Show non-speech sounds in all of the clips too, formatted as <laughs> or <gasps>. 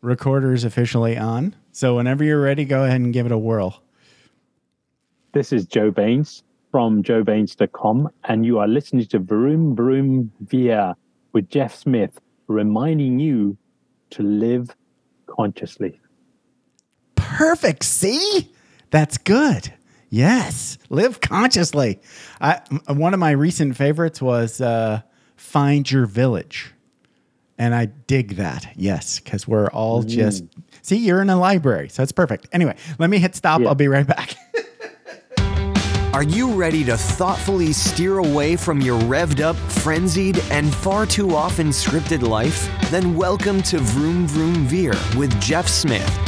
Recorder's officially on. So whenever you're ready, go ahead and give it a whirl. This is Joe Baines from joebaines.com, and you are listening to Vroom Vroom Veer with Jeff Smith, reminding you to live consciously. Perfect. See? That's good. Yes. Live consciously. I, one of my recent favorites was uh, Find Your Village. And I dig that. Yes. Because we're all mm. just, see, you're in a library. So it's perfect. Anyway, let me hit stop. Yeah. I'll be right back. <laughs> Are you ready to thoughtfully steer away from your revved up, frenzied, and far too often scripted life? Then welcome to Vroom Vroom Veer with Jeff Smith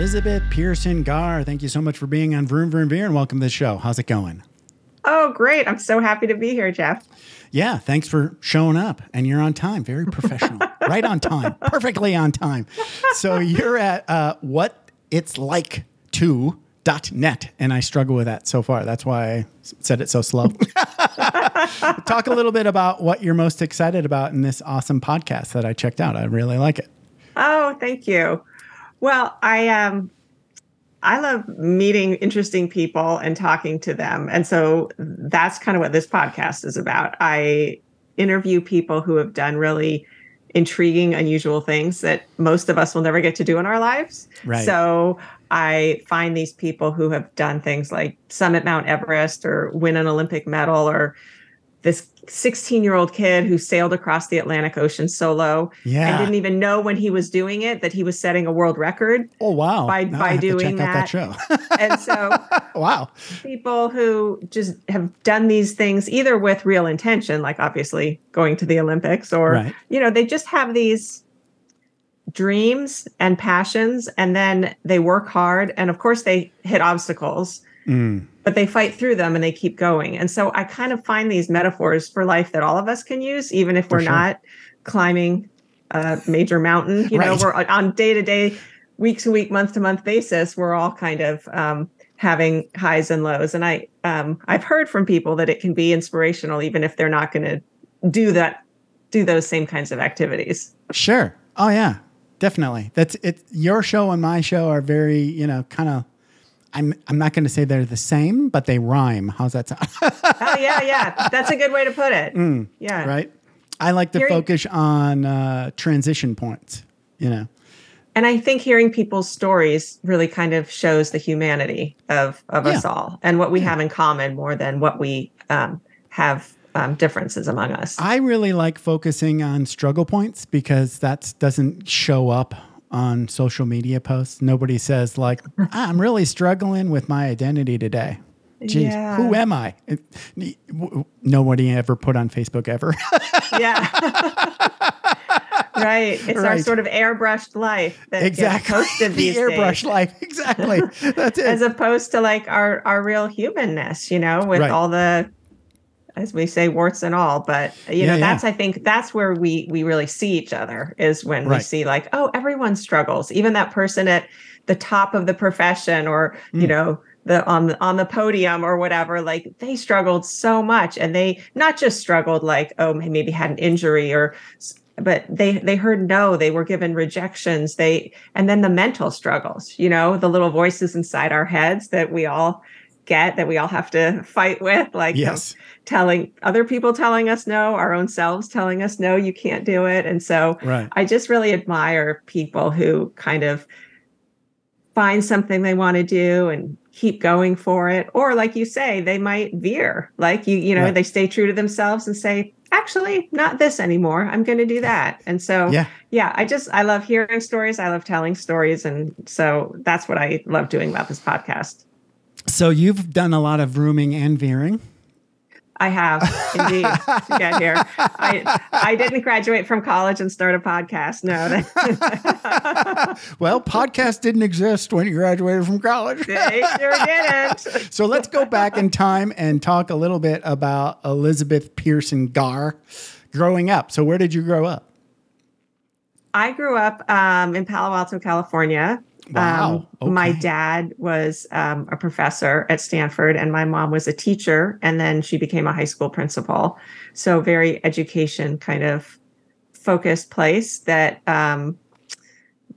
Elizabeth Pearson Garr, thank you so much for being on Vroom Vroom Veer and welcome to the show. How's it going? Oh, great. I'm so happy to be here, Jeff. Yeah, thanks for showing up. And you're on time, very <laughs> professional, right on time, perfectly on time. So you're at uh, what it's like to dot net and i struggle with that so far that's why i said it so slow <laughs> talk a little bit about what you're most excited about in this awesome podcast that i checked out i really like it oh thank you well, I um I love meeting interesting people and talking to them. And so that's kind of what this podcast is about. I interview people who have done really intriguing, unusual things that most of us will never get to do in our lives. Right. So I find these people who have done things like summit Mount Everest or win an Olympic medal or this 16 year old kid who sailed across the Atlantic Ocean solo yeah. and didn't even know when he was doing it that he was setting a world record. Oh wow! By now by doing that. that <laughs> and so <laughs> wow, people who just have done these things either with real intention, like obviously going to the Olympics, or right. you know they just have these dreams and passions, and then they work hard, and of course they hit obstacles. Mm but they fight through them and they keep going. And so I kind of find these metaphors for life that all of us can use, even if we're sure. not climbing a major mountain. You right. know, we're on day to day, week to week, month to month basis. We're all kind of um, having highs and lows. And I, um, I've heard from people that it can be inspirational, even if they're not going to do that, do those same kinds of activities. Sure. Oh yeah, definitely. That's it. Your show and my show are very, you know, kind of I'm I'm not going to say they're the same, but they rhyme. How's that sound? <laughs> oh yeah, yeah, that's a good way to put it. Mm, yeah, right. I like to hearing, focus on uh, transition points. You know, and I think hearing people's stories really kind of shows the humanity of of yeah. us all and what we yeah. have in common more than what we um, have um, differences among us. I really like focusing on struggle points because that doesn't show up on social media posts. Nobody says like, <laughs> "I'm really struggling with my identity today." Jeez, yeah. who am I? Nobody ever put on Facebook ever. <laughs> yeah. <laughs> right. It's right. our sort of airbrushed life that exactly. gets posted these the airbrushed life. Exactly. That's it. As opposed to like our our real humanness, you know, with right. all the as we say warts and all but you know that's yeah. i think that's where we we really see each other is when right. we see like oh everyone struggles even that person at the top of the profession or mm. you know the on the on the podium or whatever like they struggled so much and they not just struggled like oh maybe had an injury or but they they heard no they were given rejections they and then the mental struggles you know the little voices inside our heads that we all get that we all have to fight with like yes. telling other people telling us no our own selves telling us no you can't do it. And so right. i just really admire people who kind of find something they want to do and keep going for it. Or like you say they might veer. Like you you know right. they stay true to themselves and say actually not this anymore. I'm going to do that. And so yeah. yeah i just i love hearing stories. I love telling stories. And so that's what i love doing about this podcast so you've done a lot of rooming and veering. I have indeed to get here. I I didn't graduate from college and start a podcast. No. <laughs> well, podcast didn't exist when you graduated from college. they sure didn't. <laughs> so let's go back in time and talk a little bit about Elizabeth Pearson Garr growing up. So where did you grow up? I grew up um, in Palo Alto, California. Wow. Um, okay. My dad was um, a professor at Stanford, and my mom was a teacher, and then she became a high school principal. So, very education kind of focused place that, um,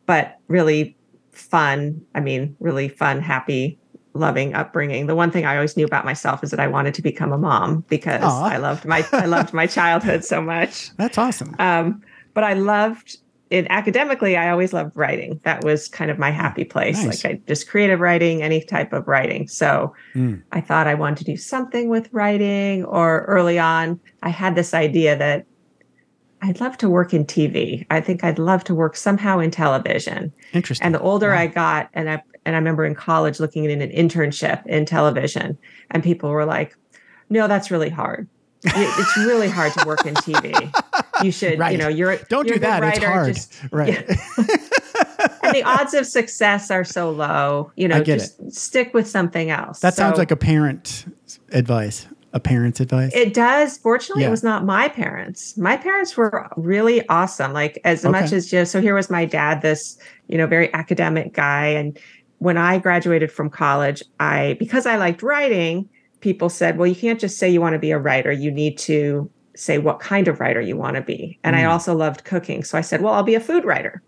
but really fun. I mean, really fun, happy, loving upbringing. The one thing I always knew about myself is that I wanted to become a mom because Aww. I loved my I loved my <laughs> childhood so much. That's awesome. Um, but I loved it academically, I always loved writing. That was kind of my happy place. Nice. Like I just creative writing, any type of writing. So mm. I thought I wanted to do something with writing. Or early on, I had this idea that I'd love to work in TV. I think I'd love to work somehow in television. Interesting. And the older wow. I got, and I and I remember in college looking in an internship in television, and people were like, "No, that's really hard." it's really hard to work in TV. <laughs> You should, right. you know, you're don't you're do that. Writer, it's hard, just, <laughs> right? Yeah. and the odds of success are so low. You know, just it. stick with something else. That so, sounds like a parent advice. A parent's advice. It does. Fortunately, yeah. it was not my parents. My parents were really awesome. Like as okay. much as just so here was my dad, this you know very academic guy, and when I graduated from college, I because I liked writing people said, well, you can't just say you want to be a writer. You need to say what kind of writer you want to be. And mm. I also loved cooking. So I said, well, I'll be a food writer.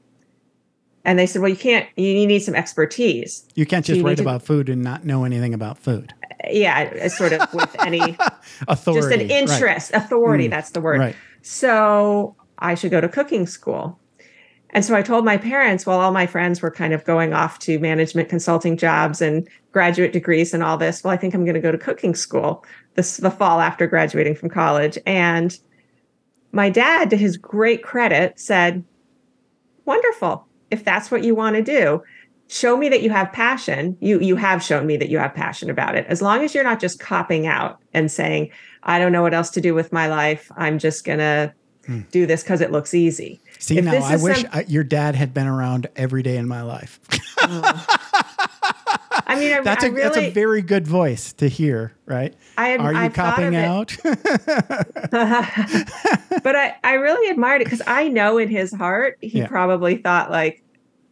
And they said, well, you can't, you need some expertise. You can't just so you write about food and not know anything about food. Yeah, sort of with any <laughs> authority. Just an interest, right. authority, mm. that's the word. Right. So I should go to cooking school. And so I told my parents, while all my friends were kind of going off to management consulting jobs and graduate degrees and all this, well, I think I'm going to go to cooking school this the fall after graduating from college. And my dad, to his great credit, said, Wonderful. If that's what you want to do, show me that you have passion. You you have shown me that you have passion about it. As long as you're not just copping out and saying, I don't know what else to do with my life. I'm just gonna hmm. do this because it looks easy. See, if now I wish some... I, your dad had been around every day in my life. oh. <laughs> I mean, I, that's a really, that's a very good voice to hear, right? I, Are you I've copping out? <laughs> <laughs> but I, I really admired it because I know in his heart he yeah. probably thought like,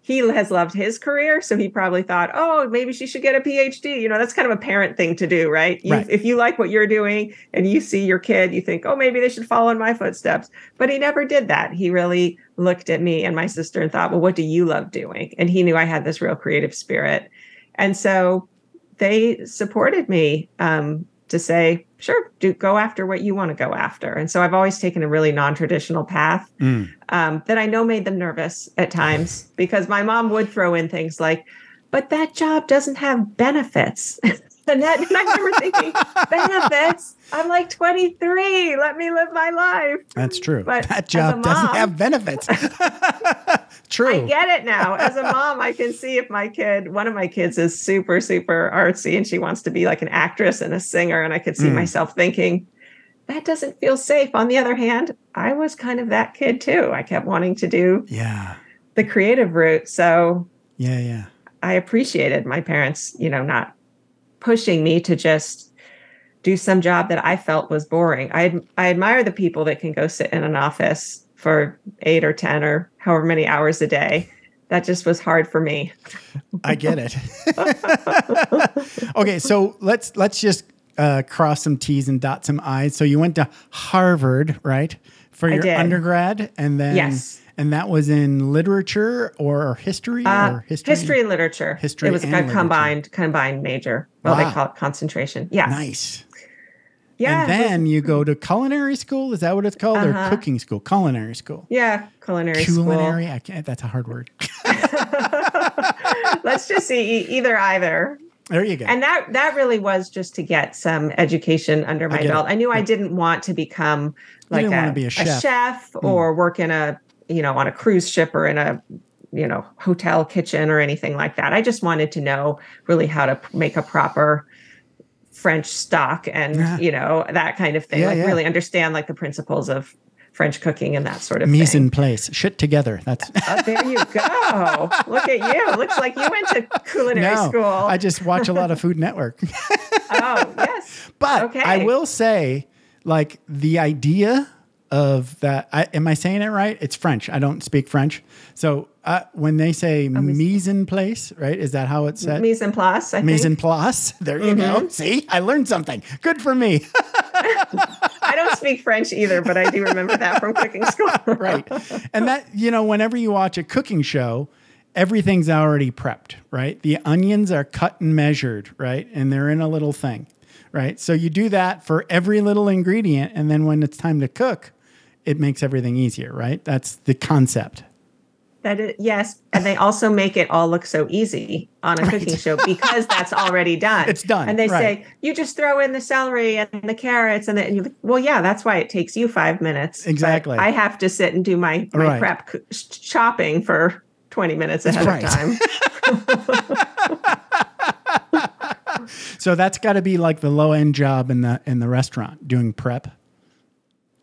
he has loved his career. So he probably thought, oh, maybe she should get a PhD. You know, that's kind of a parent thing to do, right? You, right. If you like what you're doing and you see your kid, you think, oh, maybe they should follow in my footsteps. But he never did that. He really looked at me and my sister and thought, well, what do you love doing? And he knew I had this real creative spirit. And so they supported me um, to say, sure, do go after what you want to go after. And so I've always taken a really non-traditional path mm. um, that I know made them nervous at times <laughs> because my mom would throw in things like, but that job doesn't have benefits. <laughs> And, that, and I remember thinking, benefits? I'm like 23. Let me live my life. That's true. But that job mom, doesn't have benefits. <laughs> true. I get it now. As a <laughs> mom, I can see if my kid, one of my kids is super, super artsy and she wants to be like an actress and a singer. And I could see mm. myself thinking, that doesn't feel safe. On the other hand, I was kind of that kid too. I kept wanting to do yeah the creative route. So yeah, yeah. I appreciated my parents, you know, not pushing me to just do some job that I felt was boring. I I admire the people that can go sit in an office for 8 or 10 or however many hours a day. That just was hard for me. I get it. <laughs> okay, so let's let's just uh, cross some T's and dot some I's. So you went to Harvard, right, for your undergrad, and then yes and that was in literature or history uh, or history? History and literature. History. It was a combined combined major. Well, wow. they call it concentration. Yeah. Nice. Yeah. And then you go to culinary school. Is that what it's called? Uh-huh. Or cooking school? Culinary school. Yeah, culinary, culinary school. Culinary. That's a hard word. <laughs> <laughs> Let's just see either either. There you go. And that that really was just to get some education under my I belt. It. I knew I didn't want to become like a, a, chef, a chef mm. or work in a you know, on a cruise ship or in a you know hotel kitchen or anything like that. I just wanted to know really how to make a proper French stock and yeah. you know that kind of thing. Yeah, like yeah. really understand like the principles of French cooking and that sort of mise en place, shit together. That's oh, there you go. Look at you. Looks like you went to culinary no, school. I just watch a lot of Food Network. <laughs> <laughs> oh yes, but okay. I will say, like the idea of that. I, am I saying it right? It's French. I don't speak French, so uh, when they say oh, mise en place, right? Is that how it's said? Mise en place. I mise en place. There you mm-hmm. go. See, I learned something. Good for me. <laughs> <laughs> I don't speak French either, but I do remember that from cooking school. <laughs> right. And that, you know, whenever you watch a cooking show, everything's already prepped, right? The onions are cut and measured, right? And they're in a little thing, right? So you do that for every little ingredient. And then when it's time to cook, it makes everything easier, right? That's the concept. That is, yes, and they also make it all look so easy on a right. cooking show because that's already <laughs> done. It's done, and they right. say you just throw in the celery and the carrots, and then you. Like, well, yeah, that's why it takes you five minutes. Exactly. I have to sit and do my my right. prep chopping for twenty minutes ahead of time. <laughs> <laughs> so that's got to be like the low end job in the in the restaurant doing prep.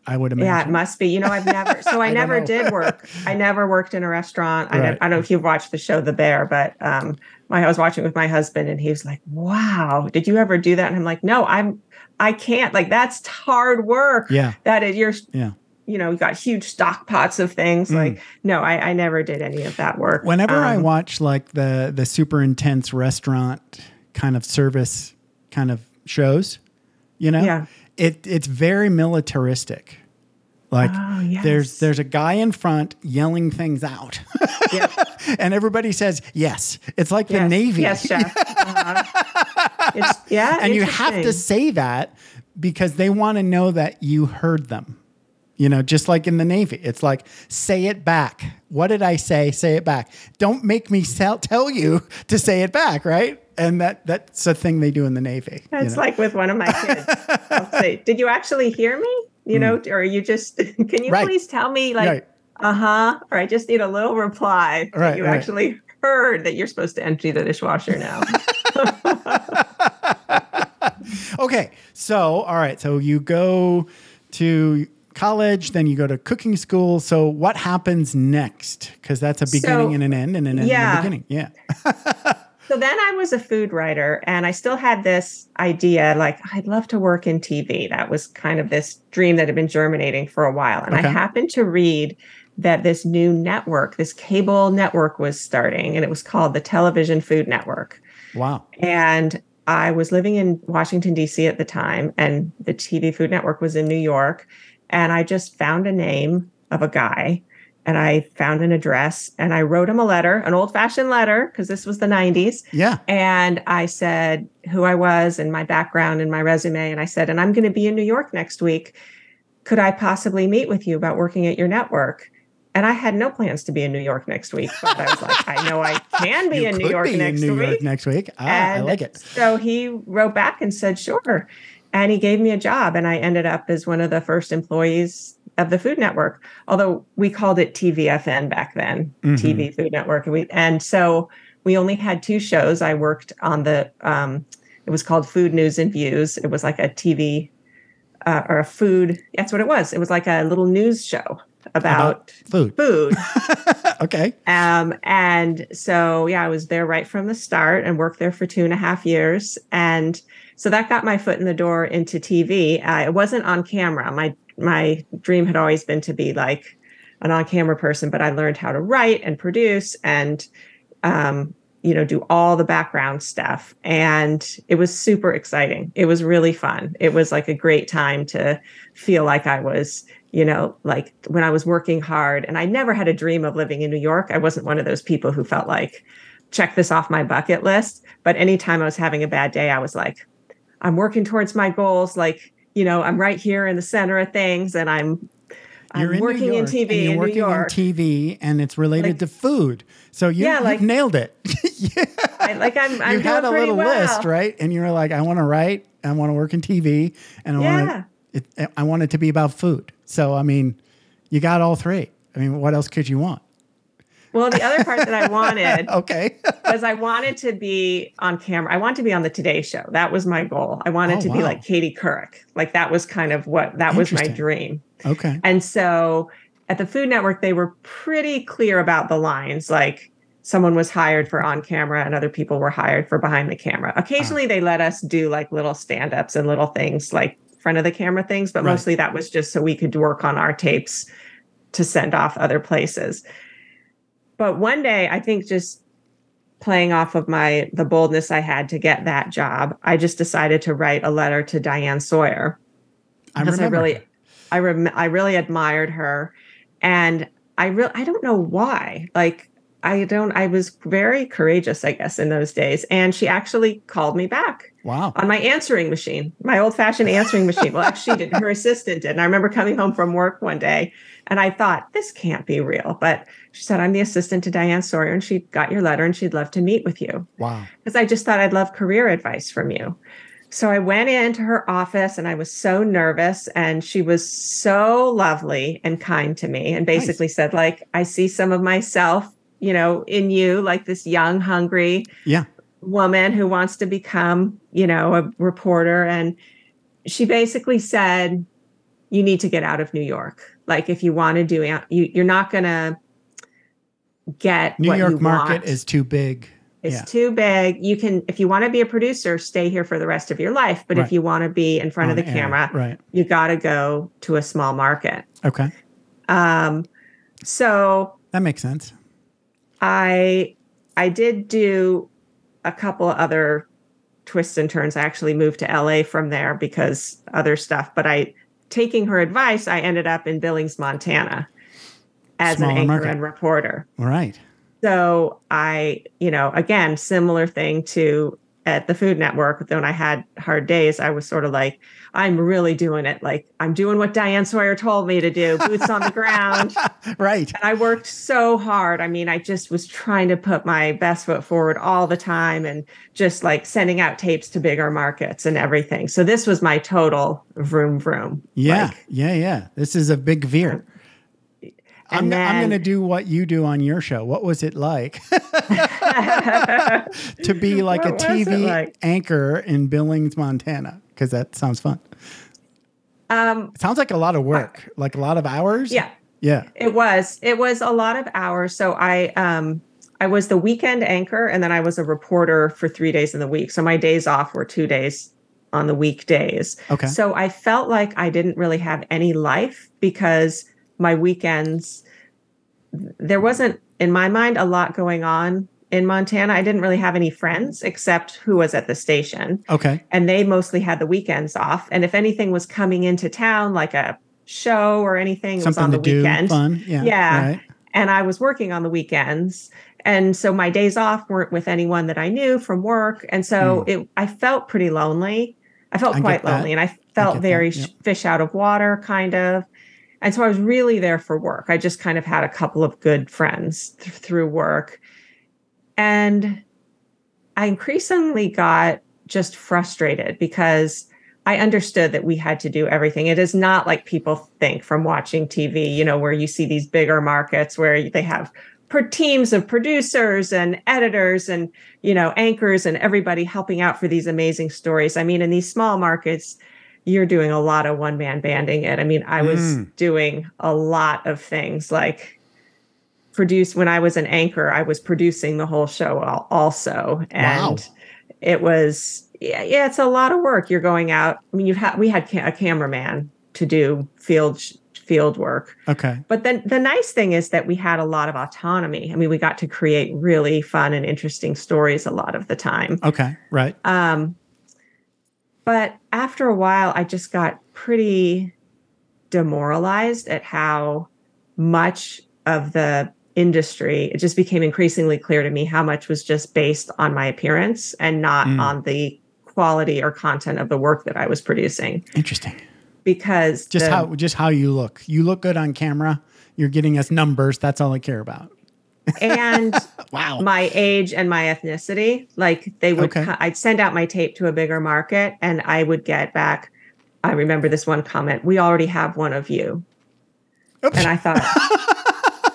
I would imagine. Yeah, it must be. You know, I've never. So <laughs> I, I never did work. I never worked in a restaurant. Right. I, I don't know if you've watched the show The Bear, but um, my I was watching with my husband, and he was like, "Wow, did you ever do that?" And I'm like, "No, I'm. I can't. Like that's hard work. Yeah, that is. You're. Yeah." You know, you got huge stock pots of things. Mm. Like, no, I, I never did any of that work. Whenever um, I watch like the the super intense restaurant kind of service kind of shows, you know, yeah it it's very militaristic. Like oh, yes. there's there's a guy in front yelling things out, yep. <laughs> and everybody says yes. It's like yes. the Navy. Yes, chef. Uh-huh. <laughs> Yeah, and you have to say that because they want to know that you heard them. You know, just like in the Navy, it's like say it back. What did I say? Say it back. Don't make me sell, tell you <laughs> to say it back, right? And that that's a thing they do in the Navy. It's you know? like with one of my kids. I'll say, <laughs> "Did you actually hear me? You know, mm. or you just <laughs> can you right. please tell me like, right. uh huh, or I just need a little reply that right, you actually heard that you're supposed to empty the dishwasher now." <laughs> okay, so all right, so you go to college, then you go to cooking school. So what happens next? Because that's a beginning so, and an end, and an end yeah. and a beginning. Yeah. So then I was a food writer and I still had this idea like, I'd love to work in TV. That was kind of this dream that had been germinating for a while. And okay. I happened to read that this new network, this cable network was starting, and it was called the Television Food Network. Wow. And I was living in Washington, D.C. at the time, and the TV Food Network was in New York. And I just found a name of a guy and I found an address and I wrote him a letter, an old fashioned letter, because this was the 90s. Yeah. And I said who I was and my background and my resume. And I said, and I'm going to be in New York next week. Could I possibly meet with you about working at your network? And I had no plans to be in New York next week, but I was like, I know I can be <laughs> in New York be next in New week. York next week. Ah, and I like it. So he wrote back and said, sure. And he gave me a job, and I ended up as one of the first employees of the Food Network, although we called it TVFN back then, mm-hmm. TV Food Network. And, we, and so we only had two shows. I worked on the, um, it was called Food News and Views. It was like a TV uh, or a food. That's what it was. It was like a little news show about, about food. Food. <laughs> okay. Um, and so, yeah, I was there right from the start and worked there for two and a half years. And so that got my foot in the door into TV. Uh, it wasn't on camera. My my dream had always been to be like an on-camera person, but I learned how to write and produce and um, you know, do all the background stuff. And it was super exciting. It was really fun. It was like a great time to feel like I was, you know, like when I was working hard. And I never had a dream of living in New York. I wasn't one of those people who felt like, check this off my bucket list. But anytime I was having a bad day, I was like, I'm working towards my goals. Like, you know, I'm right here in the center of things and I'm I'm in working in TV and you're in working New York. in TV and it's related like, to food. So you, yeah, like, you've nailed it. yeah. <laughs> I, like I'm, I'm you had a little well. list, right? And you were like, I want to write, I want to work in TV, and I yeah. want it, I want it to be about food. So I mean, you got all three. I mean, what else could you want? Well, the other part that I wanted <laughs> okay. was I wanted to be on camera. I wanted to be on the Today Show. That was my goal. I wanted Oh, to be like Katie Couric. Like that was kind of what that was my dream. Okay. And so at the Food Network, they were pretty clear about the lines. Like someone was hired for on camera and other people were hired for behind the camera. Ah. Occasionally, they let us do like little stand ups and little things like front of the camera things, but Right. mostly that was just so we could work on our tapes to send off other places. But one day, I think just playing off of my the boldness I had to get that job, I just decided to write a letter to Diane Sawyer. I because I, really, I rem- I really admired her, and I real I don't know why. Like I don't. I was very courageous, I guess, in those days, and she actually called me back wow. on my answering machine, my old fashioned answering machine. Well, actually, she didn't. Her assistant did. And I remember coming home from work one day, and I thought this can't be real. But she said, "I'm the assistant to Diane Sawyer, and she got your letter, and she'd love to meet with you." Wow. because I just thought I'd love career advice from you. So I went into her office and I was so nervous and she was so lovely and kind to me and basically said like I see some of myself, you know, in you like this young hungry Yeah. woman who wants to become, you know, a reporter and she basically said you need to get out of New York. Like if you want to do it, you you're not going to get New what York market want. is too big. It's Yeah. too big. You can, if you want to be a producer, stay here for the rest of your life. But Right. if you want to be in front of the air. camera, Right. you got to go to a small market. Okay. Um, so That makes sense. I, I did do a couple other twists and turns. I actually moved to LA from there because other stuff. But I, taking her advice, I ended up in Billings, Montana, as Smaller an anchor market. and reporter. Right. So I, you know, again, similar thing to at the Food Network. When I had hard days, I was sort of like, I'm really doing it. Like I'm doing what Diane Sawyer told me to do, boots on the ground. <laughs> Right. And I worked so hard. I mean, I just was trying to put my best foot forward all the time and just like sending out tapes to bigger markets and everything. So this was my total vroom vroom. Yeah. Like, yeah. Yeah. This is a big veer. I'm, I'm going to do what you do on your show. What was it like <laughs> to be <laughs> like a What it TV like? anchor in Billings, Montana? Because that sounds fun. um, It sounds like a lot of work, like a lot of hours. yeah. Yeah. It was. It was a lot of hours. So I um I was the weekend anchor and then I was a reporter for 3 days in the week. So my days off were 2 days on the weekdays. Okay. So I felt like I didn't really have any life because my weekends there wasn't in my mind a lot going on in Montana. I didn't really have any friends except who was at the station Okay. and they mostly had the weekends off. And if anything was coming into town, like a show or anything, it was Something on to the do. weekend. Fun. Yeah. Yeah. Right. And I was working on the weekends. And so my days off weren't with anyone that I knew from work. And so hmm. it I felt pretty lonely. I felt. I quite lonely and I felt get very yep. fish out of water, kind of. And so I was really there for work. I just kind of had a couple of good friends th- through work. And I increasingly got just frustrated because I understood that we had to do everything. It is not like people think from watching TV, you know, where you see these bigger markets where they have per teams of producers and editors and, you know, anchors and everybody helping out for these amazing stories. I mean, in these small markets, you're doing a lot of one man banding it. I mean, I was Mm. doing a lot of things like produce when I was an anchor, I was producing the whole show also. And Wow. it was yeah, yeah, it's a lot of work. You're going out. I mean, you had we had ca- a cameraman to do field sh- field work. Okay. But then the nice thing is that we had a lot of autonomy. I mean, we got to create really fun and interesting stories a lot of the time. Okay. Right. Um, but after a while, I just got pretty demoralized at how much of the industry, it just became increasingly clear to me how much was just based on my appearance and not Mm. on the quality or content of the work that I was producing. Interesting. Because Just the- how just how you look. You look good on camera. You're getting us numbers. That's all I care about. And <laughs> Wow. my age and my ethnicity. Like they would, Okay. I'd send out my tape to a bigger market and I would get back. I remember this one comment, we already have one of you. Oops. And I thought, <laughs>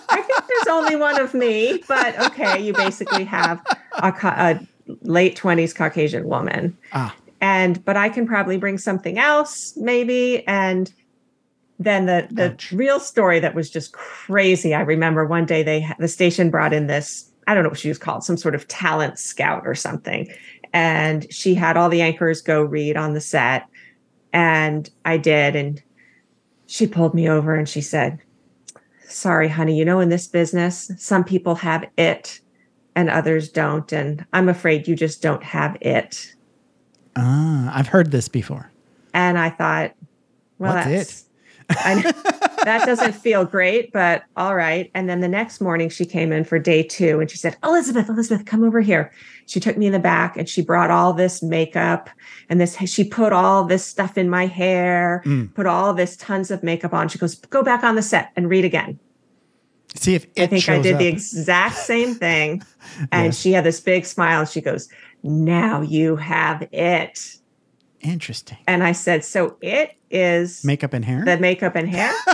I think there's only one of me, but okay, you basically have a, a late 20s Caucasian woman. Ah. And but I can probably bring something else maybe and then the the Ouch. real story that was just crazy. I remember one day they the station brought in this I don't know what she was called, some sort of talent scout or something. And she had all the anchors go read on the set. And I did. And she pulled me over and she said, Sorry, honey, you know, in this business, some people have it and others don't. And I'm afraid you just don't have it. Ah, I've heard this before. And I thought, well, What's that's, it? I, that doesn't feel great, but all right. And then the next morning, she came in for day two and she said, Elizabeth, Elizabeth, come over here. She took me in the back and she brought all this makeup and this, she put all this stuff in my hair, mm. put all this tons of makeup on. She goes, go back on the set and read again. See if I think I did up. the exact same thing. <laughs> And she had this big smile and she goes, now you have it. Interesting. And I said, so it is makeup and hair? The makeup and hair. <laughs>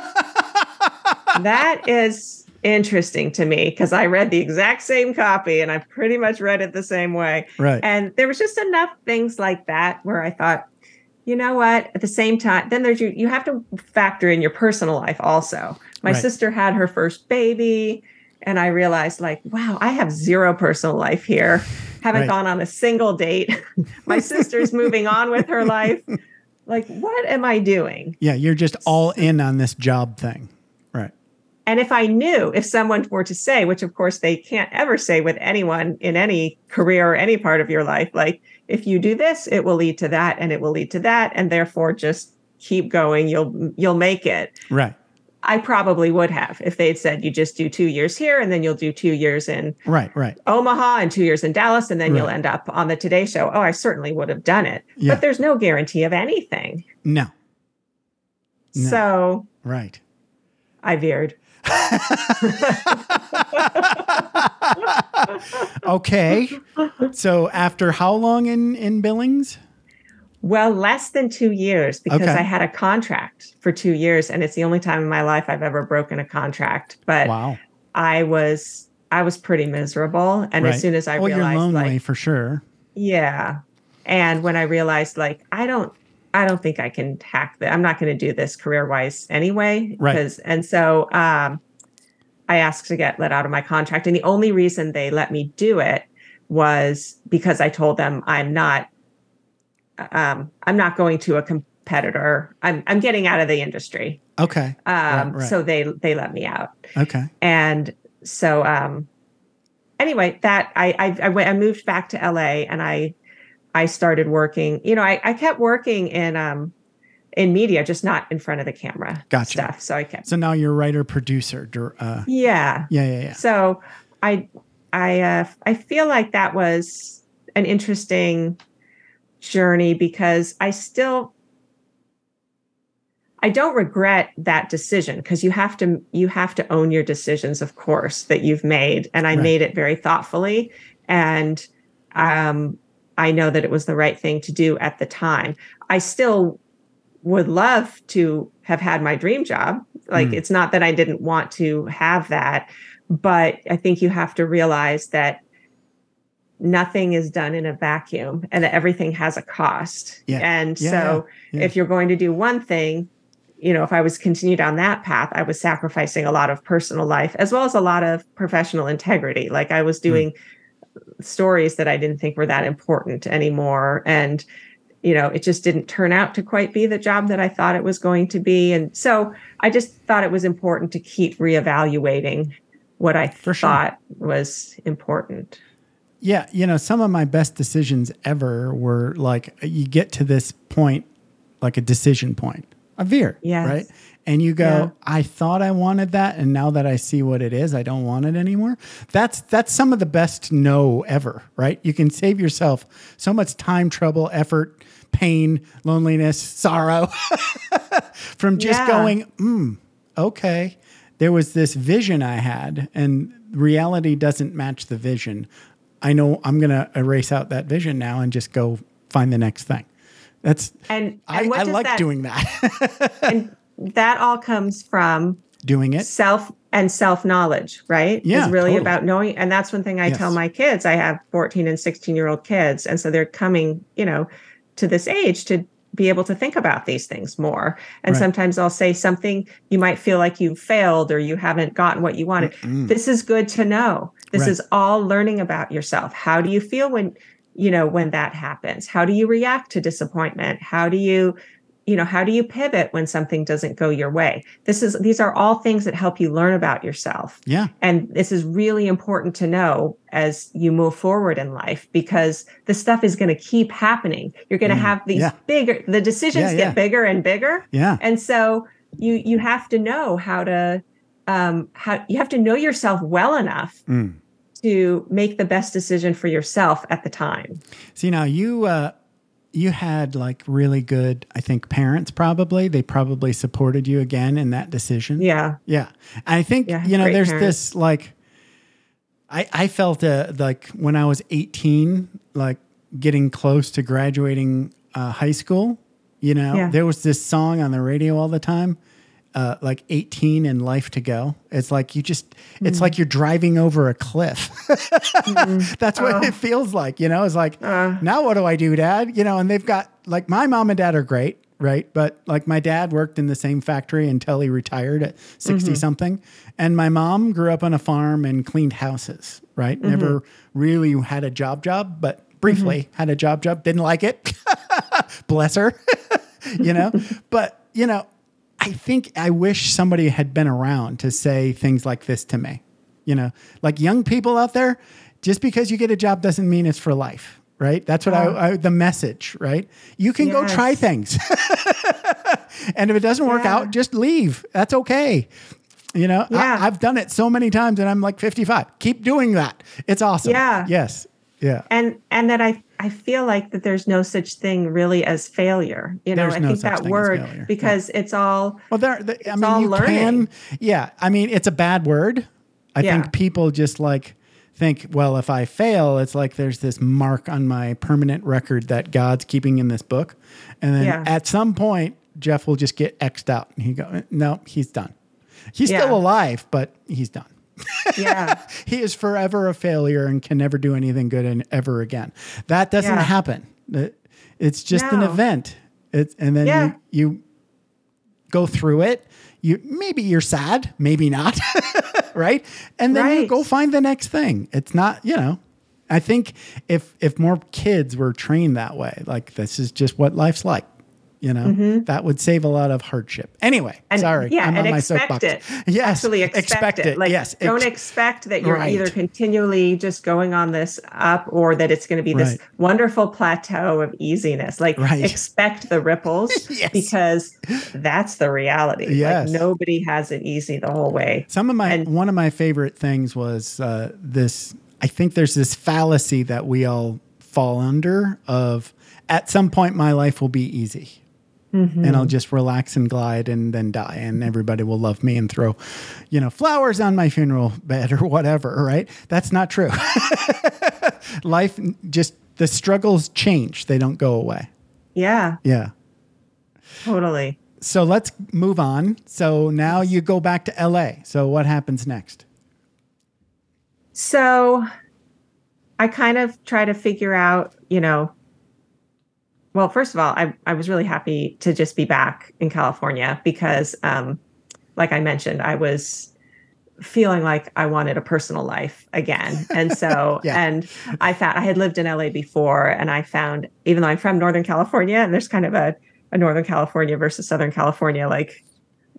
that is interesting to me because I read the exact same copy and I pretty much read it the same way. Right. And there was just enough things like that where I thought, you know what? At the same time, then there's you you have to factor in your personal life also. My right. sister had her first baby and I realized like, wow, I have zero personal life here. Haven't right. gone on a single date. <laughs> My sister's <laughs> moving on with her life. Like, what am I doing? Yeah, you're just all in on this job thing. Right. And if I knew, if someone were to say, which of course they can't ever say with anyone in any career or any part of your life, like, if you do this, it will lead to that and it will lead to that. And therefore just keep going. You'll you'll make it. Right. I probably would have if they'd said you just do two years here and then you'll do two years in right, right, Omaha and two years in Dallas and then right. you'll end up on the Today Show. Oh, I certainly would have done it, yeah. but there's no guarantee of anything. No. no. So right, I veered. <laughs> okay, so after how long in in Billings? Well, less than two years because okay. I had a contract for two years, and it's the only time in my life I've ever broken a contract. But wow. I was I was pretty miserable, and right. as soon as I well, realized, you're lonely like, for sure. Yeah, and when I realized, like, I don't, I don't think I can hack that. I'm not going to do this career wise anyway. Right. Because, and so um, I asked to get let out of my contract, and the only reason they let me do it was because I told them I'm not um, I'm not going to a competitor. I'm I'm getting out of the industry. Okay. Um, right, right. so they they let me out. Okay. And so um, anyway, that I I I, went, I moved back to LA and I I started working. You know, I I kept working in um in media, just not in front of the camera gotcha. stuff. So I kept. So now you're writer producer. Uh, yeah. Yeah, yeah, yeah. So I I uh, I feel like that was an interesting journey because I still I don't regret that decision because you have to you have to own your decisions of course that you've made and I right. made it very thoughtfully and um I know that it was the right thing to do at the time. I still would love to have had my dream job. Like mm. it's not that I didn't want to have that, but I think you have to realize that nothing is done in a vacuum and that everything has a cost. Yeah. And yeah, so yeah, if you're going to do one thing, you know, if I was continued down that path, I was sacrificing a lot of personal life as well as a lot of professional integrity. Like I was hmm. doing mm. stories that I didn't think were that important anymore. And, you know, it just didn't turn out to quite be the job that I thought it was going to be. And so I just thought it was important to keep reevaluating what I For thought sure. was important. Yeah, you know, some of my best decisions ever were like you get to this point, like a decision point, a veer, yes. right? And you go, yeah. I thought I wanted that, and now that I see what it is, I don't want it anymore. That's that's some of the best no ever, right? You can save yourself so much time, trouble, effort, pain, loneliness, sorrow <laughs> from just yeah. going, mm, okay. There was this vision I had, and reality doesn't match the vision. I know I'm going to erase out that vision now and just go find the next thing. That's and, and I, I like that, doing that. <laughs> and that all comes from doing it self and self knowledge, right? Yeah, is really totally. about knowing. And that's one thing I Yes. tell my kids. I have 14 and 16 year old kids. And so they're coming, you know, to this age to be able to think about these things more. And Right. sometimes I'll say something you might feel like you failed or you haven't gotten what you wanted. Mm. This is good to know. This Right. is all learning about yourself. How do you feel when, you know, when that happens? How do you react to disappointment? How do you, you know, how do you pivot when something doesn't go your way? This is these are all things that help you learn about yourself. Yeah. And this is really important to know as you move forward in life because the stuff is going to keep happening. You're going to have these Mm. yeah. bigger the decisions Yeah, get yeah. bigger and bigger. Yeah. And so you you have to know how to um how you have to know yourself well enough Mm. To make the best decision for yourself at the time. See now you uh you had like really good, I think, parents probably. They probably supported you again in that decision. Yeah. Yeah. I think, Yeah, you know, there's parents. this like, I, I felt uh, like when I was 18, like getting close to graduating uh, high school, you know, Yeah. there was this song on the radio all the time. Uh, like 18 and life to go. It's like you just, it's Mm. like you're driving over a cliff. <laughs> That's what Oh. it feels like, you know? It's like, Uh. now what do I do, dad? You know, and they've got, like, my mom and dad are great, right? But like my dad worked in the same factory until he retired at 60 Mm-hmm. something. And my mom grew up on a farm and cleaned houses, right? Mm-hmm. Never really had a job job, but briefly had a job job, didn't like it. <laughs> Bless her, <laughs> you know? but, you know, I think I wish somebody had been around to say things like this to me. You know, like young people out there, just because you get a job doesn't mean it's for life, right? That's what I, uh-huh. I the message, right? You can go try things. <laughs> and if it doesn't work Yeah. out, just leave. That's okay. You know, Yeah. I, I've done it so many times and I'm like 55. Keep doing that. It's awesome. Yeah. Yes. Yeah. and and that I I feel like that there's no such thing really as failure. You know, There's I no think that word because it's all Well, there. The, I mean, all you learning. can. Yeah, I mean, it's a bad word. I Yeah. think people just like think, well, if I fail, it's like there's this mark on my permanent record that God's keeping in this book, and then Yeah. at some point, Jeff will just get xed out, and he go, no, he's done. He's Yeah. still alive, but he's done. <laughs> yeah. He is forever a failure and can never do anything good and ever again. That doesn't Yeah. happen. It- It's just an event. It's and then Yeah. you you go through it. You maybe you're sad, maybe not, <laughs> right? And then you go find the next thing. It's not, you know. I think if if more kids were trained that way, like this is just what life's like, you know, that would save a lot of hardship. Anyway, Mm-hmm. And sorry, yeah, I'm and on my soapbox. it. Yes, Actually expect, it. Like yes, don't ex- expect that you're Right. either continually just going on this up or that it's going to be this Right. wonderful plateau of easiness. Like Right. expect the ripples <laughs> Yes. because that's the reality. Yes. Like nobody has it easy the whole way. Some of my And- one of my favorite things was uh, this. I think there's this fallacy that we all fall under of at some point my life will be easy. Mm-hmm. And I'll just relax and glide and then die, and everybody will love me and throw, you know, flowers on my funeral bed or whatever. Right? That's not true. <laughs> Life just the struggles change; they don't go away. Yeah, Yeah. totally. So let's move on. So now you go back to LA. So what happens next? So I kind of try to figure out, you know, well, first of all, I, I was really happy to just be back in California because, um, like I mentioned, I was feeling like I wanted a personal life again. And so, <laughs> Yeah. and I found I had lived in LA before and I found, even though I'm from Northern California and there's kind of a, a Northern California versus Southern California, like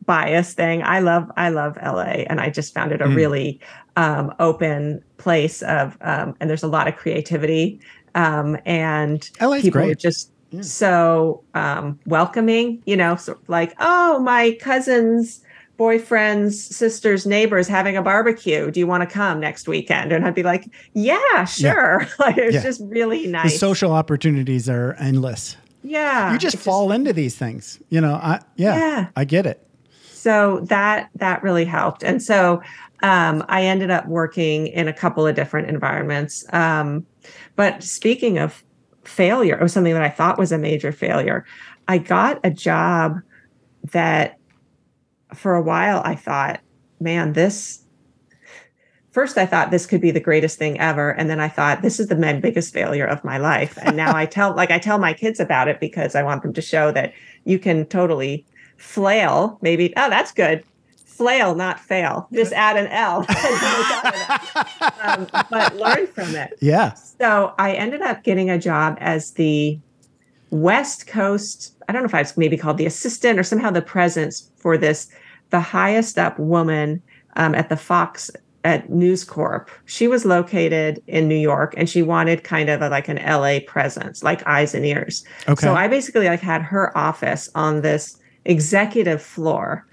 bias thing. I love I love LA and I just found it a Mm. really um, open place of um, and there's a lot of creativity um, and LA's people great. just so um, welcoming. You know, so like oh my cousin's boyfriend's sister's neighbors having a barbecue. Do you want to come next weekend? And I'd be like, yeah, sure. <laughs> like it's Yeah. just really nice. The social opportunities are endless. yeah, you just fall into these things. You know, I yeah, Yeah. I get it. so that that really helped and so um, i ended up working in a couple of different environments um, but speaking of failure it was something that i thought was a major failure i got a job that for a while i thought man, this first I thought this could be the greatest thing ever. And then I thought this is the biggest failure of my life. And now I tell like I tell my kids about it because I want them to show that you can totally flail. Maybe, oh, that's good. Flail, not fail. Just add an L. <laughs> <laughs> um, but learn from it. Yeah. So I ended up getting a job as the West Coast, I don't know if I was maybe called the assistant or somehow the presence for this, the highest up woman um, at the Fox at News Corp. She was located in New York and she wanted kind of a, like an LA presence, like eyes and ears. Okay. So I basically like had her office on this executive floor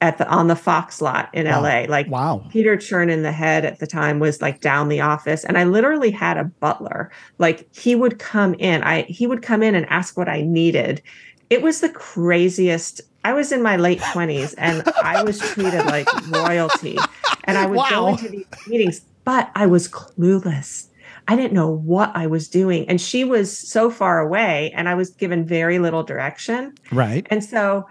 at the on the Fox lot in wow. LA. Like wow. Peter Chernin, the head at the time, was like down the office. And I literally had a butler. Like he would come in. I he would come in and ask what I needed. It was the craziest. I was in my late 20s and I was treated like royalty. And I would wow. go into these meetings, but I was clueless. I didn't know what I was doing. And she was so far away and I was given very little direction. Right. And so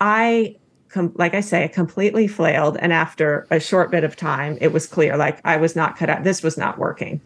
I com- like I say, completely flailed. And after a short bit of time, it was clear like I was not cut out. This was not working.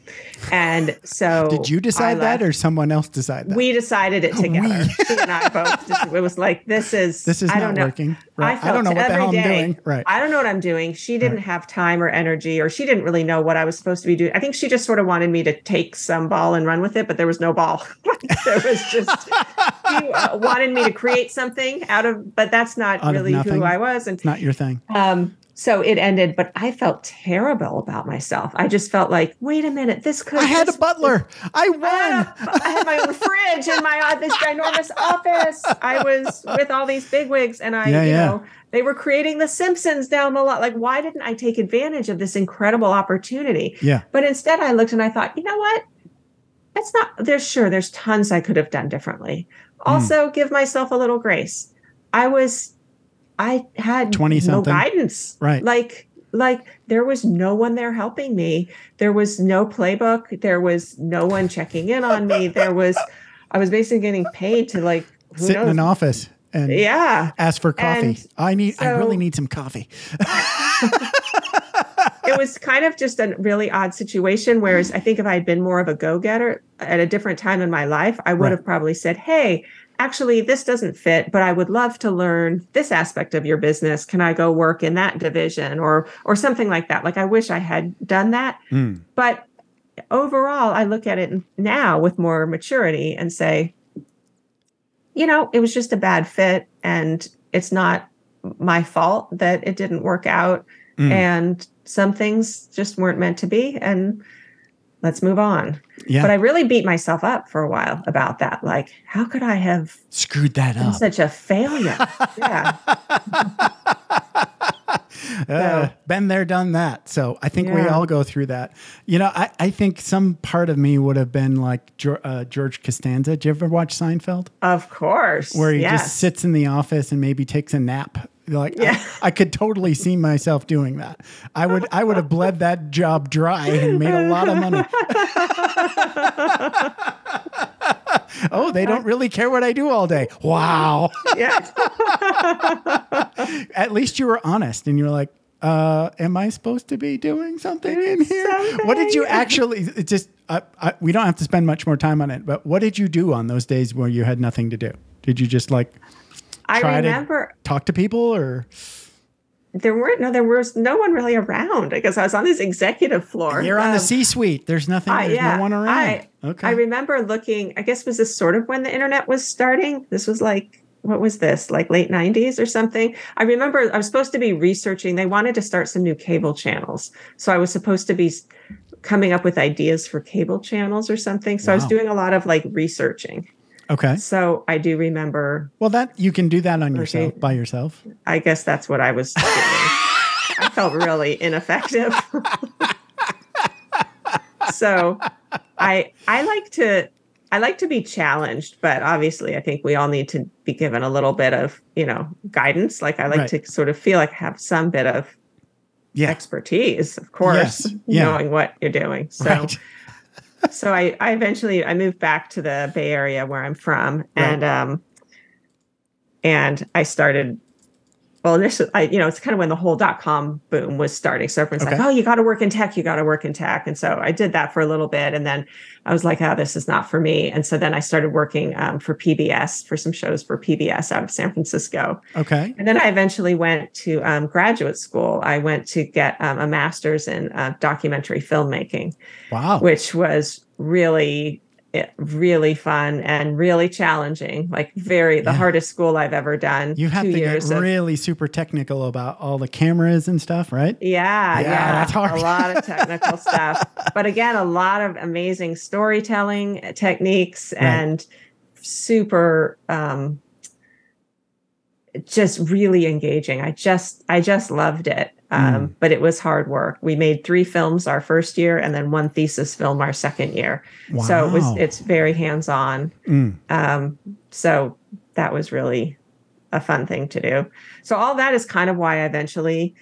And so did you decide that or someone else decide that? We decided it <laughs> together. she and I both. Just, it was like this is this is I don't not know. working. Right. I, I, don't know what the hell day, I'm doing. Right. I don't know what I'm doing. She didn't right. have time or energy, or she didn't really know what I was supposed to be doing. I think she just sort of wanted me to take some ball and run with it, but there was no ball. <laughs> there was just she uh, wanted me to create something out of, but that's not out really who I was. And not your thing. Um, so it ended, but I felt terrible about myself. I just felt like, wait a minute, this could. I had a butler. I won. I had, a, I had my own <laughs> fridge in my uh, this ginormous office. I was with all these bigwigs, and I, yeah, you yeah. know, they were creating The Simpsons down the lot. Like, why didn't I take advantage of this incredible opportunity? Yeah. But instead, I looked and I thought, you know what? That's not. There's sure there's tons I could have done differently. Also, mm. give myself a little grace. I was I had 20 no guidance. Right. Like like there was no one there helping me. There was no playbook. There was no one checking in on me. There was I was basically getting paid to like sit knows? in an office and yeah ask for coffee. And I need so, I really need some coffee. <laughs> it was kind of just a really odd situation. Whereas I think if I had been more of a go-getter at a different time in my life, I would right. have probably said, Hey, actually this doesn't fit but i would love to learn this aspect of your business can i go work in that division or or something like that like i wish i had done that mm. but overall i look at it now with more maturity and say you know it was just a bad fit and it's not my fault that it didn't work out mm. and some things just weren't meant to be and let's move on. Yeah. But I really beat myself up for a while about that. Like, how could I have screwed that up? Such a failure. yeah. <laughs> Uh, been there, done that. So I think yeah. we all go through that. You know, I, I think some part of me would have been like uh, George Costanza. Did you ever watch Seinfeld? Of course. Where he yes. just sits in the office and maybe takes a nap like yeah. I, I, could totally see myself doing that. I would I would have bled that job dry and made a lot of money. <laughs> oh, they don't really care what I do all day. Wow. Yeah. <laughs> At least you were honest and you were like, uh, am I supposed to be doing something in here? Something. What did you actually just I, I, we don't have to spend much more time on it, but what did you do on those days where you had nothing to do? Did you just like I remember talk to people or there weren't no there was no one really around because I was on this executive floor. You're on um, the C suite. There's nothing. There's yeah, no one around. I, okay. I remember looking. I guess was this sort of when the internet was starting. This was like what was this like late 90s or something i remember i was supposed to be researching they wanted to start some new cable channels so i was supposed to be coming up with ideas for cable channels or something so wow. i was doing a lot of like researching Okay. So I do remember. Well, that you can do that on yourself by yourself. I guess that's what I was doing. <laughs> I felt really ineffective. <laughs> so I I like to I like to be challenged, but obviously I think we all need to be given a little bit of, you know, guidance. Like I like right. to sort of feel like I have some bit of yeah. expertise, of course, yes. yeah. knowing what you're doing. So right so I, I eventually I moved back to the Bay Area where I'm from, right. and um, and I started well, initially, I, you know, it's kind of when the whole dot com boom was starting. So everyone's okay. like, oh, you got to work in tech, you got to work in tech. And so I did that for a little bit. And then I was like, oh, this is not for me. And so then I started working um, for PBS for some shows for PBS out of San Francisco. Okay. And then I eventually went to um, graduate school. I went to get um, a master's in uh, documentary filmmaking. Wow. Which was really really fun and really challenging. Like very the yeah. hardest school I've ever done. You have to get of, really super technical about all the cameras and stuff, right? Yeah, yeah, yeah that's hard. A lot of technical <laughs> stuff, but again, a lot of amazing storytelling techniques right. and super. Um, just really engaging. I just I just loved it. Um, mm. But it was hard work. We made three films our first year, and then one thesis film our second year. Wow. So it was it's very hands on. Mm. Um, so that was really a fun thing to do. So all that is kind of why I eventually,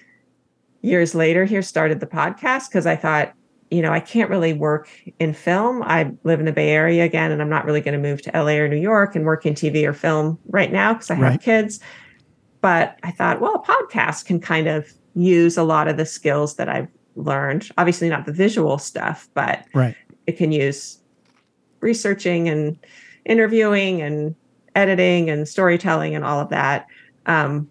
years later, here started the podcast because I thought, you know, I can't really work in film. I live in the Bay Area again, and I'm not really going to move to LA or New York and work in TV or film right now because I have right. kids. But I thought, well, a podcast can kind of use a lot of the skills that I've learned. Obviously, not the visual stuff, but right. it can use researching and interviewing and editing and storytelling and all of that. Um,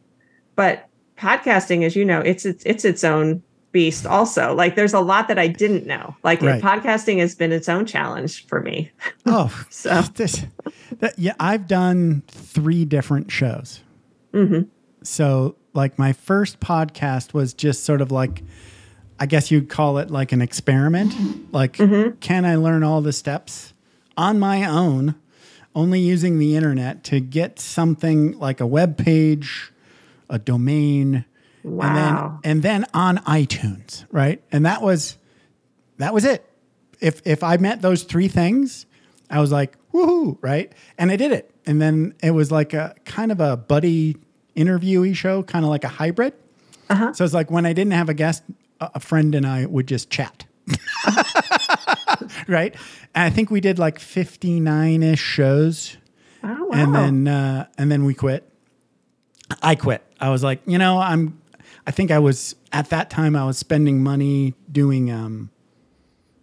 but podcasting, as you know, it's it's it's its own beast. Also, like there's a lot that I didn't know. Like right. podcasting has been its own challenge for me. <laughs> Oh, so <laughs> this, that, yeah, I've done three different shows. Mm-hmm. So like my first podcast was just sort of like I guess you'd call it like an experiment. Like, mm-hmm. can I learn all the steps on my own, only using the internet to get something like a web page, a domain, wow. and then and then on iTunes, right? And that was that was it. If if I met those three things, I was like, woohoo, right? And I did it. And then it was like a kind of a buddy interviewee show, kind of like a hybrid. Uh-huh. So it's like when I didn't have a guest, a friend and I would just chat. <laughs> right? And I think we did like 59 ish shows. Oh, wow. And then, uh, and then we quit. I quit. I was like, you know, I'm, I think I was at that time, I was spending money doing um,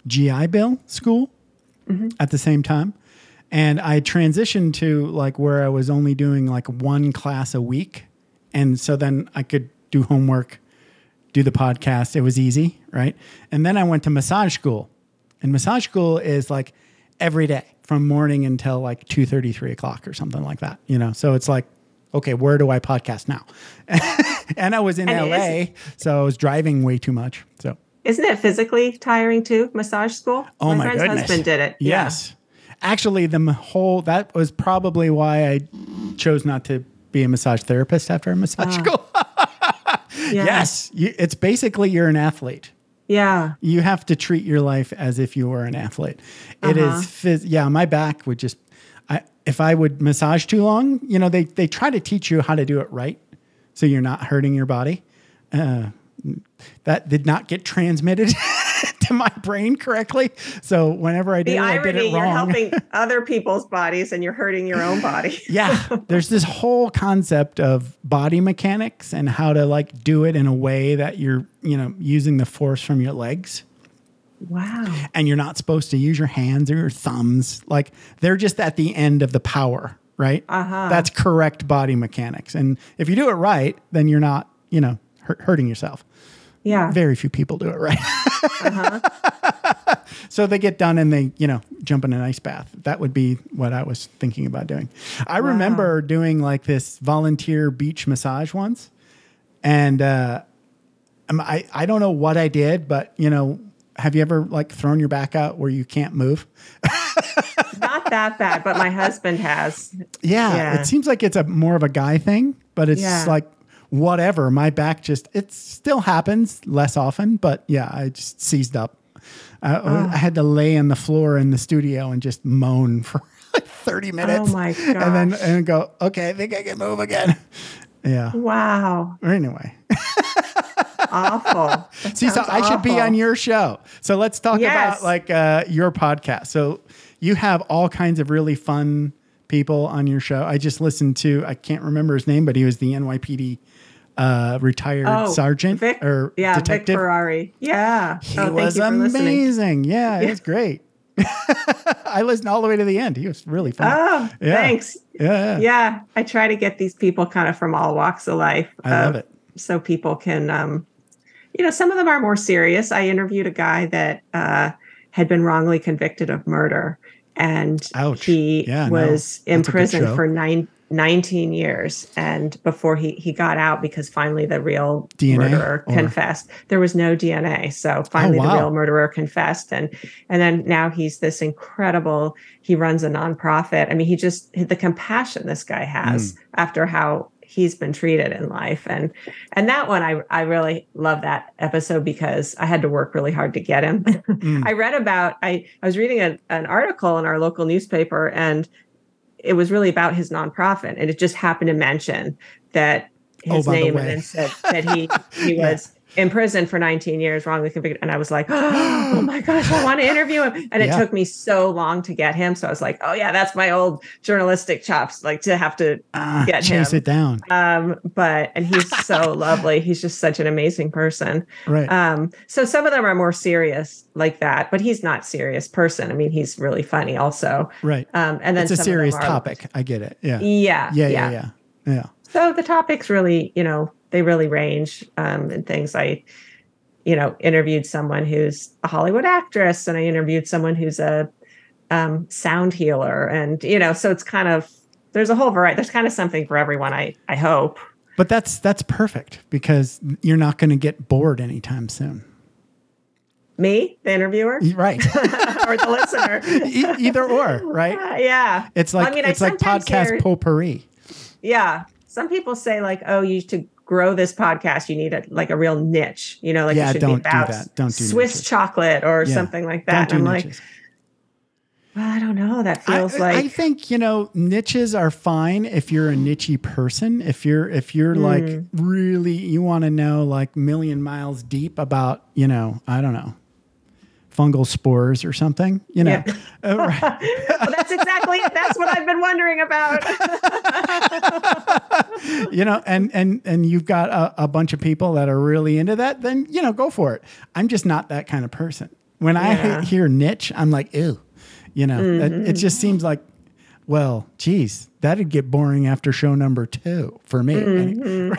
GI Bill school mm-hmm. at the same time and I transitioned to like where I was only doing like one class a week, and so then I could do homework, do the podcast. It was easy, right? And then I went to massage school, and massage school is like every day from morning until like two thirty, three o'clock or something like that. You know, so it's like, okay, where do I podcast now? <laughs> and I was in and LA, so I was driving way too much. So isn't it physically tiring too? Massage school. Oh my, my friend's goodness. husband did it. Yes. Actually the whole that was probably why I chose not to be a massage therapist after a massage school. <laughs> yeah. Yes, you, it's basically you're an athlete. Yeah. You have to treat your life as if you were an athlete. It uh-huh. is phys- yeah, my back would just I if I would massage too long, you know, they they try to teach you how to do it right so you're not hurting your body. Uh, that did not get transmitted <laughs> <laughs> to my brain correctly. So whenever I did, the irony, I did it wrong. You're helping <laughs> other people's bodies and you're hurting your own body. <laughs> yeah, there's this whole concept of body mechanics and how to like do it in a way that you're, you know, using the force from your legs. Wow. And you're not supposed to use your hands or your thumbs. Like they're just at the end of the power, right? Uh-huh. That's correct body mechanics. And if you do it right, then you're not, you know, hurting yourself. Yeah. Very few people do it right. Uh-huh. <laughs> so they get done and they, you know, jump in an ice bath. That would be what I was thinking about doing. I wow. remember doing like this volunteer beach massage once. And uh, I, I don't know what I did, but, you know, have you ever like thrown your back out where you can't move? <laughs> Not that bad, but my husband has. Yeah, yeah, it seems like it's a more of a guy thing, but it's yeah. like whatever. My back just, it still happens less often, but yeah, I just seized up. Uh, oh. I had to lay on the floor in the studio and just moan <laughs> for like 30 minutes. Oh. And then and go, okay, I think I can move again. <laughs> Yeah. Wow. Anyway. <laughs> awful. See, so I should be on your show. So let's talk yes. about like uh, your podcast. So you have all kinds of really fun people on your show. I just listened to, I can't remember his name, but he was the NYPD uh, retired Oh, sergeant Vic, or yeah, detective. Vic Ferrari. Yeah. he Oh, was you for listening. amazing. Yeah, it was great. <laughs> I listened all the way to the end. He was really fun. Oh, Yeah. thanks. yeah, yeah, Yeah, I try to get these people kind of from all walks of life. I love uh, it. So people can, um, you know, some of them are more serious. I interviewed a guy that uh, had been wrongly convicted of murder, and Ouch. he Yeah, was in that's a good prison for nine, 19 years. And before he, he got out, because finally the real DNA murderer or- confessed, there was no DNA. So finally Oh, wow. the real murderer confessed. And, and then now he's this incredible, he runs a nonprofit. I mean, he just, the compassion this guy has Mm. after how he's been treated in life. And, and that one, I, I really love that episode because I had to work really hard to get him. <laughs> Mm. I read about I I was reading a, an article in our local newspaper and it was really about his nonprofit and it just happened to mention that Oh, his the name and then said that he he <laughs> Yeah. was in prison for 19 years wrongly convicted and I was like <gasps> oh my gosh I want to interview him and it Yeah. took me so long to get him so I was like oh yeah that's my old journalistic chops like to have to Ah, get chase him. it down. um but and he's so <laughs> lovely he's just such an amazing person Right. um, so some of them are more serious like that, but he's not serious person. I mean, he's really funny also. right. Um, and then It's a serious topic. I get it. Yeah. Yeah, Yeah. Yeah. Yeah. Yeah. So the topics really, you know, they really range um, and things. I, you know, interviewed someone who's a Hollywood actress, and I interviewed someone who's a um, sound healer, and you know, so it's kind of there's a whole variety. There's kind of something for everyone. I I hope. But that's that's perfect because you're not going to get bored anytime soon. Me, the interviewer, Right. <laughs> or the listener. E- Either or, right? Uh, yeah. It's like I mean, I it's like podcast hear- potpourri. Yeah. Some people say like, oh, you to grow this podcast, you need a like a real niche. You know, like Yeah, it should don't be do about that. Don't do Swiss niches. chocolate or Yeah. something like Don't that. do And I'm niches. like, well, I don't know. That feels I like I think you know niches are fine if you're a nichey person. If you're if you're like Hmm. really you want to know like million miles deep about you know I don't know fungal spores or something. You know, Yeah. <laughs> Uh, right. <laughs> well, that's exactly it. That's what I've been wondering about. <laughs> you know, and and and you've got a, a bunch of people that are really into that, then you know, go for it. I'm just not that kind of person. When Yeah. I hear niche, I'm like, ew. You know, it, mm-hmm. it just seems like, well, geez, that'd get boring after show number two for me. Mm-hmm.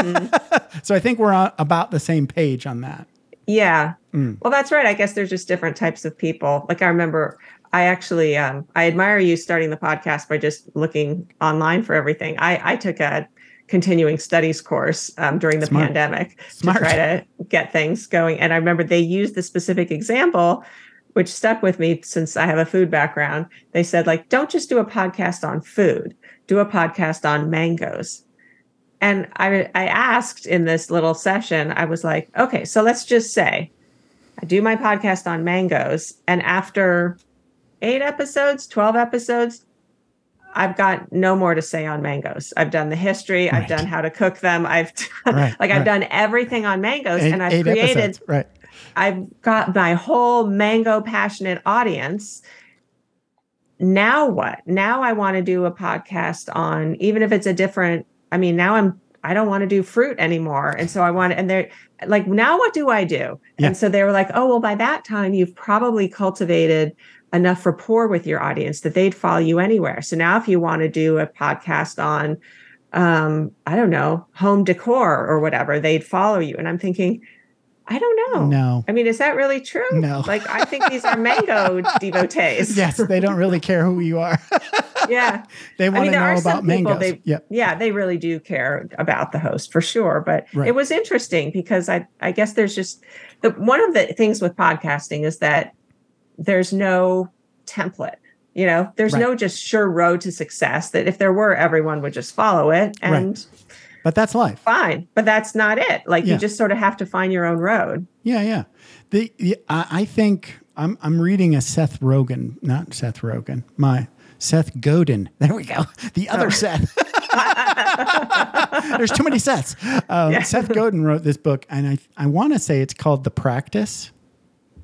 Mm-hmm. so I think we're on about the same page on that. Yeah. Mm. Well, that's right. I guess there's just different types of people. Like I remember I actually um I admire you starting the podcast by just looking online for everything. I I took a continuing studies course um, during the Smart. pandemic Smart. to try to get things going. And I remember they used the specific example, which stuck with me since I have a food background. They said, like, don't just do a podcast on food, do a podcast on mangoes. And I, I asked in this little session, I was like, okay, so let's just say I do my podcast on mangoes. And after eight episodes, 12 episodes, I've got no more to say on mangoes. I've done the history, I've done how to cook them. I've <laughs> Right, like I've right. done everything on mangoes Eight, and I've created episodes, right? I've got my whole mango passionate audience. Now what? Now I want to do a podcast on even if it's a different I mean now I'm I don't want to do fruit anymore. And so I want and they're like now what do I do? Yeah. And so they were like, "Oh, well by that time you've probably cultivated enough rapport with your audience that they'd follow you anywhere. So now if you want to do a podcast on um I don't know, home decor or whatever, they'd follow you." And I'm thinking, I don't know. No. I mean, is that really true? No. <laughs> Like, I think these are mango <laughs> devotees. Yes, they don't really care who you are. <laughs> Yeah. they want I mean, to there know are about some people, mangoes. they, Yep. yeah, they really do care about the host for sure. But Right. it was interesting because I, I guess there's just the, one of the things with podcasting is that there's no template. You know, there's Right. no just sure road to success that if there were, everyone would just follow it and But that's life. fine. But that's not it. Like, Yeah. you just sort of have to find your own road. Yeah, yeah. The, the I, I think I'm I'm reading a Seth Rogen, not Seth Rogen, my Seth Godin. <laughs> There we go. The other Oh. Seth. <laughs> There's too many Seths. Um, Yeah. Seth Godin wrote this book, and I I want to say it's called The Practice,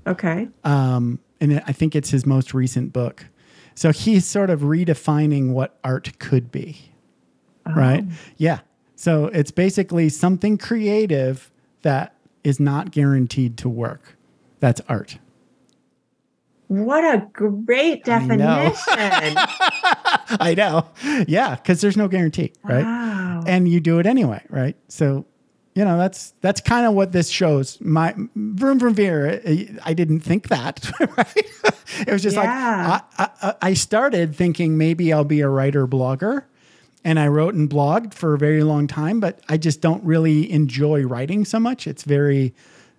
Okay. um, and I think it's his most recent book. So he's sort of redefining what art could be, right? Yeah. So it's basically something creative that is not guaranteed to work. That's art. What a great definition. I know. <laughs> I know. Yeah, because there's no guarantee, right? Wow. And you do it anyway, right? So, you know, that's that's kind of what this shows. My Vroom Vroom Veer, I didn't think that, <laughs> right? it was just Yeah. like I, I, I started thinking maybe I'll be a writer blogger. And I wrote and blogged for a very long time, but I just don't really enjoy writing so much. It's very,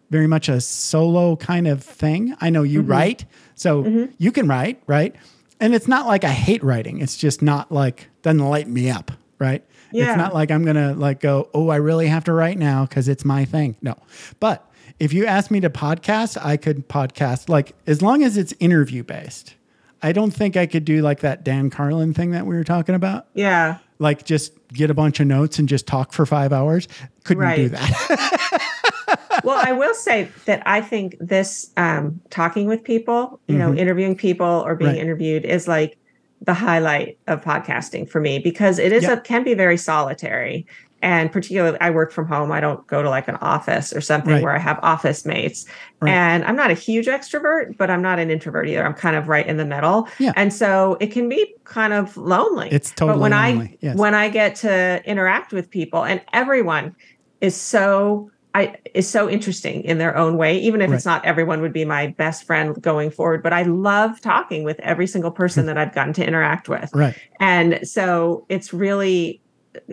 very much a solo kind of thing. I know you Mm-hmm. write, so you can write, right? And it's not like I hate writing. It's just not like doesn't light me up, right? Yeah. It's not like I'm gonna like go, oh, I really have to write now because it's my thing. No, but if you ask me to podcast, I could podcast like as long as it's interview based. I don't think I could do like that Dan Carlin thing that we were talking about Yeah. like just get a bunch of notes and just talk for five hours. Couldn't do that. <laughs> well, I will say that I think this um, talking with people, you know, interviewing people or being Mm-hmm. Right. interviewed is like the highlight of podcasting for me because it is Yeah. a can be very solitary. And particularly, I work from home. I don't go to like an office or something Right. where I have office mates. Right. And I'm not a huge extrovert, but I'm not an introvert either. I'm kind of right in the middle. Yeah. And so it can be kind of lonely. It's But totally when lonely, I yes. when I get to interact with people, and everyone is so I is so interesting in their own way, even if it's not everyone would be my best friend going forward. But I love talking with every single person hmm. that I've gotten to interact with. right. And so it's really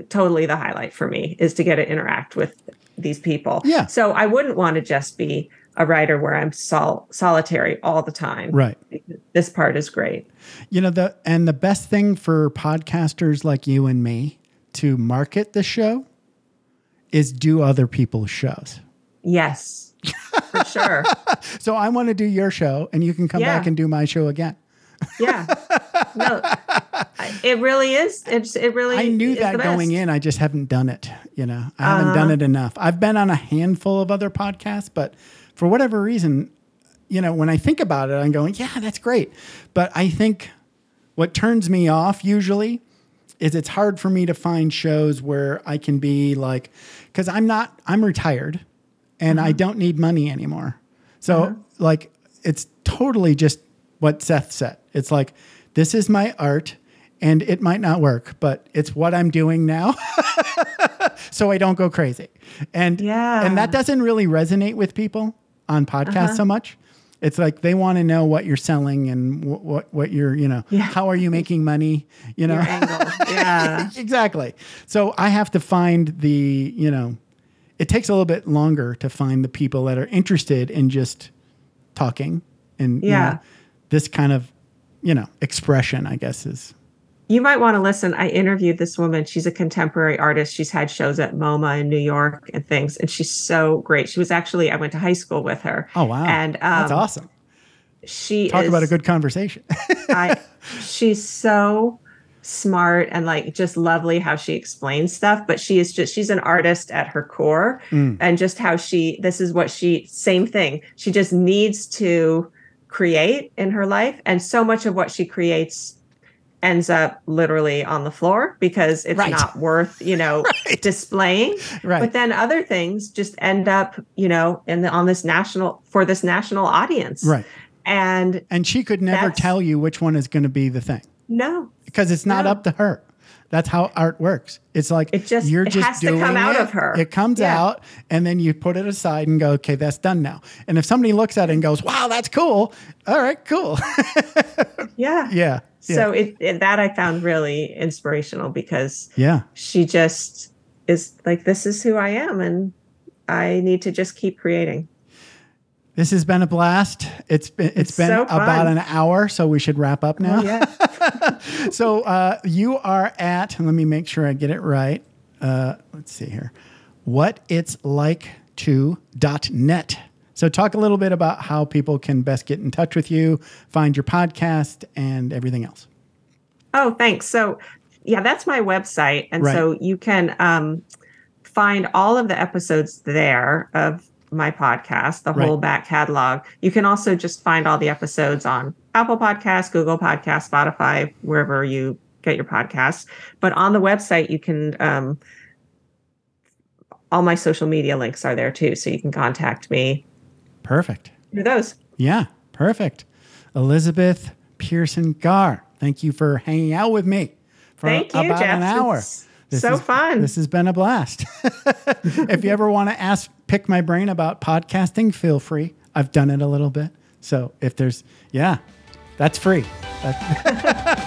totally the highlight for me is to get to interact with these people. Yeah. So I wouldn't want to just be a writer where I'm sol- solitary all the time. Right. This part is great. You know, the and the best thing for podcasters like you and me to market the show is do other people's shows. Yes. For sure. <laughs> So I want to do your show and you can come Yeah. back and do my show again. Yeah. No, it really is. It's it really. I knew that going in. I just haven't done it. You know, I haven't done uh-huh. it enough. I've been on a handful of other podcasts, but for whatever reason, you know, when I think about it, I'm going, yeah, that's great. But I think what turns me off usually is it's hard for me to find shows where I can be like, because I'm not, I'm retired and I mm-hmm. don't need money anymore. So, uh-huh. like, it's totally just what Seth said. It's like, this is my art and it might not work, but it's what I'm doing now. <laughs> so I don't go crazy. And Yeah. and that doesn't really resonate with people on podcasts uh-huh. so much. It's like they want to know what you're selling and what what, what you're, you know, Yeah. how are you making money, you know? Yeah. <laughs> exactly. So I have to find the, you know, it takes a little bit longer to find the people that are interested in just talking and you Yeah. know, this kind of, you know, expression, I guess is You might want to listen. I interviewed this woman. She's a contemporary artist. She's had shows at MoMA in New York and things, and she's so great. She was actually I went to high school with her. Oh wow. And um, that's awesome. She Talk is, about a good conversation. <laughs> I, she's so smart and like just lovely how she explains stuff but she is just she's an artist at her core Mm. and just how she this is what she same thing she just needs to create in her life and so much of what she creates ends up literally on the floor because it's Right. not worth you know <laughs> displaying right. but then other things just end up you know in the on this national for this national audience right. and And she could never tell you which one is going to be the thing no because it's not No. up to her. That's how art works. It's like It just- you're it just has to doing come out it. of her. It comes Yeah. out, and then you put it aside and go, "Okay, that's done now." And if somebody looks at it and goes, "Wow, that's cool," all right, cool, <laughs> yeah yeah, So it, it that I found really inspirational because yeah, she just is like, this is who I am, and I need to just keep creating. this has been a blast. It's been it's It's been so about an hour, so we should wrap up oh, now. Oh, yeah. <laughs> <laughs> so uh, you are at let me make sure i get it right uh, let's see here what it's like to net so talk a little bit about how people can best get in touch with you find your podcast and everything else Oh, thanks. So, yeah, that's my website. And Right. so you can um, find all of the episodes there of my podcast, the Right. whole back catalog. You can also just find all the episodes on Apple Podcasts, Google Podcasts, Spotify, wherever you get your podcasts. But on the website, you can um, all my social media links are there too. So you can contact me. Perfect. Through those. Yeah, perfect. Elizabeth Pearson Garr, thank you for hanging out with me for thank you, about Jeff. an hour. This so is, fun. This has been a blast. <laughs> if you ever want to ask, pick my brain about podcasting, feel free. I've done it a little bit. So if there's, yeah, that's free. <laughs>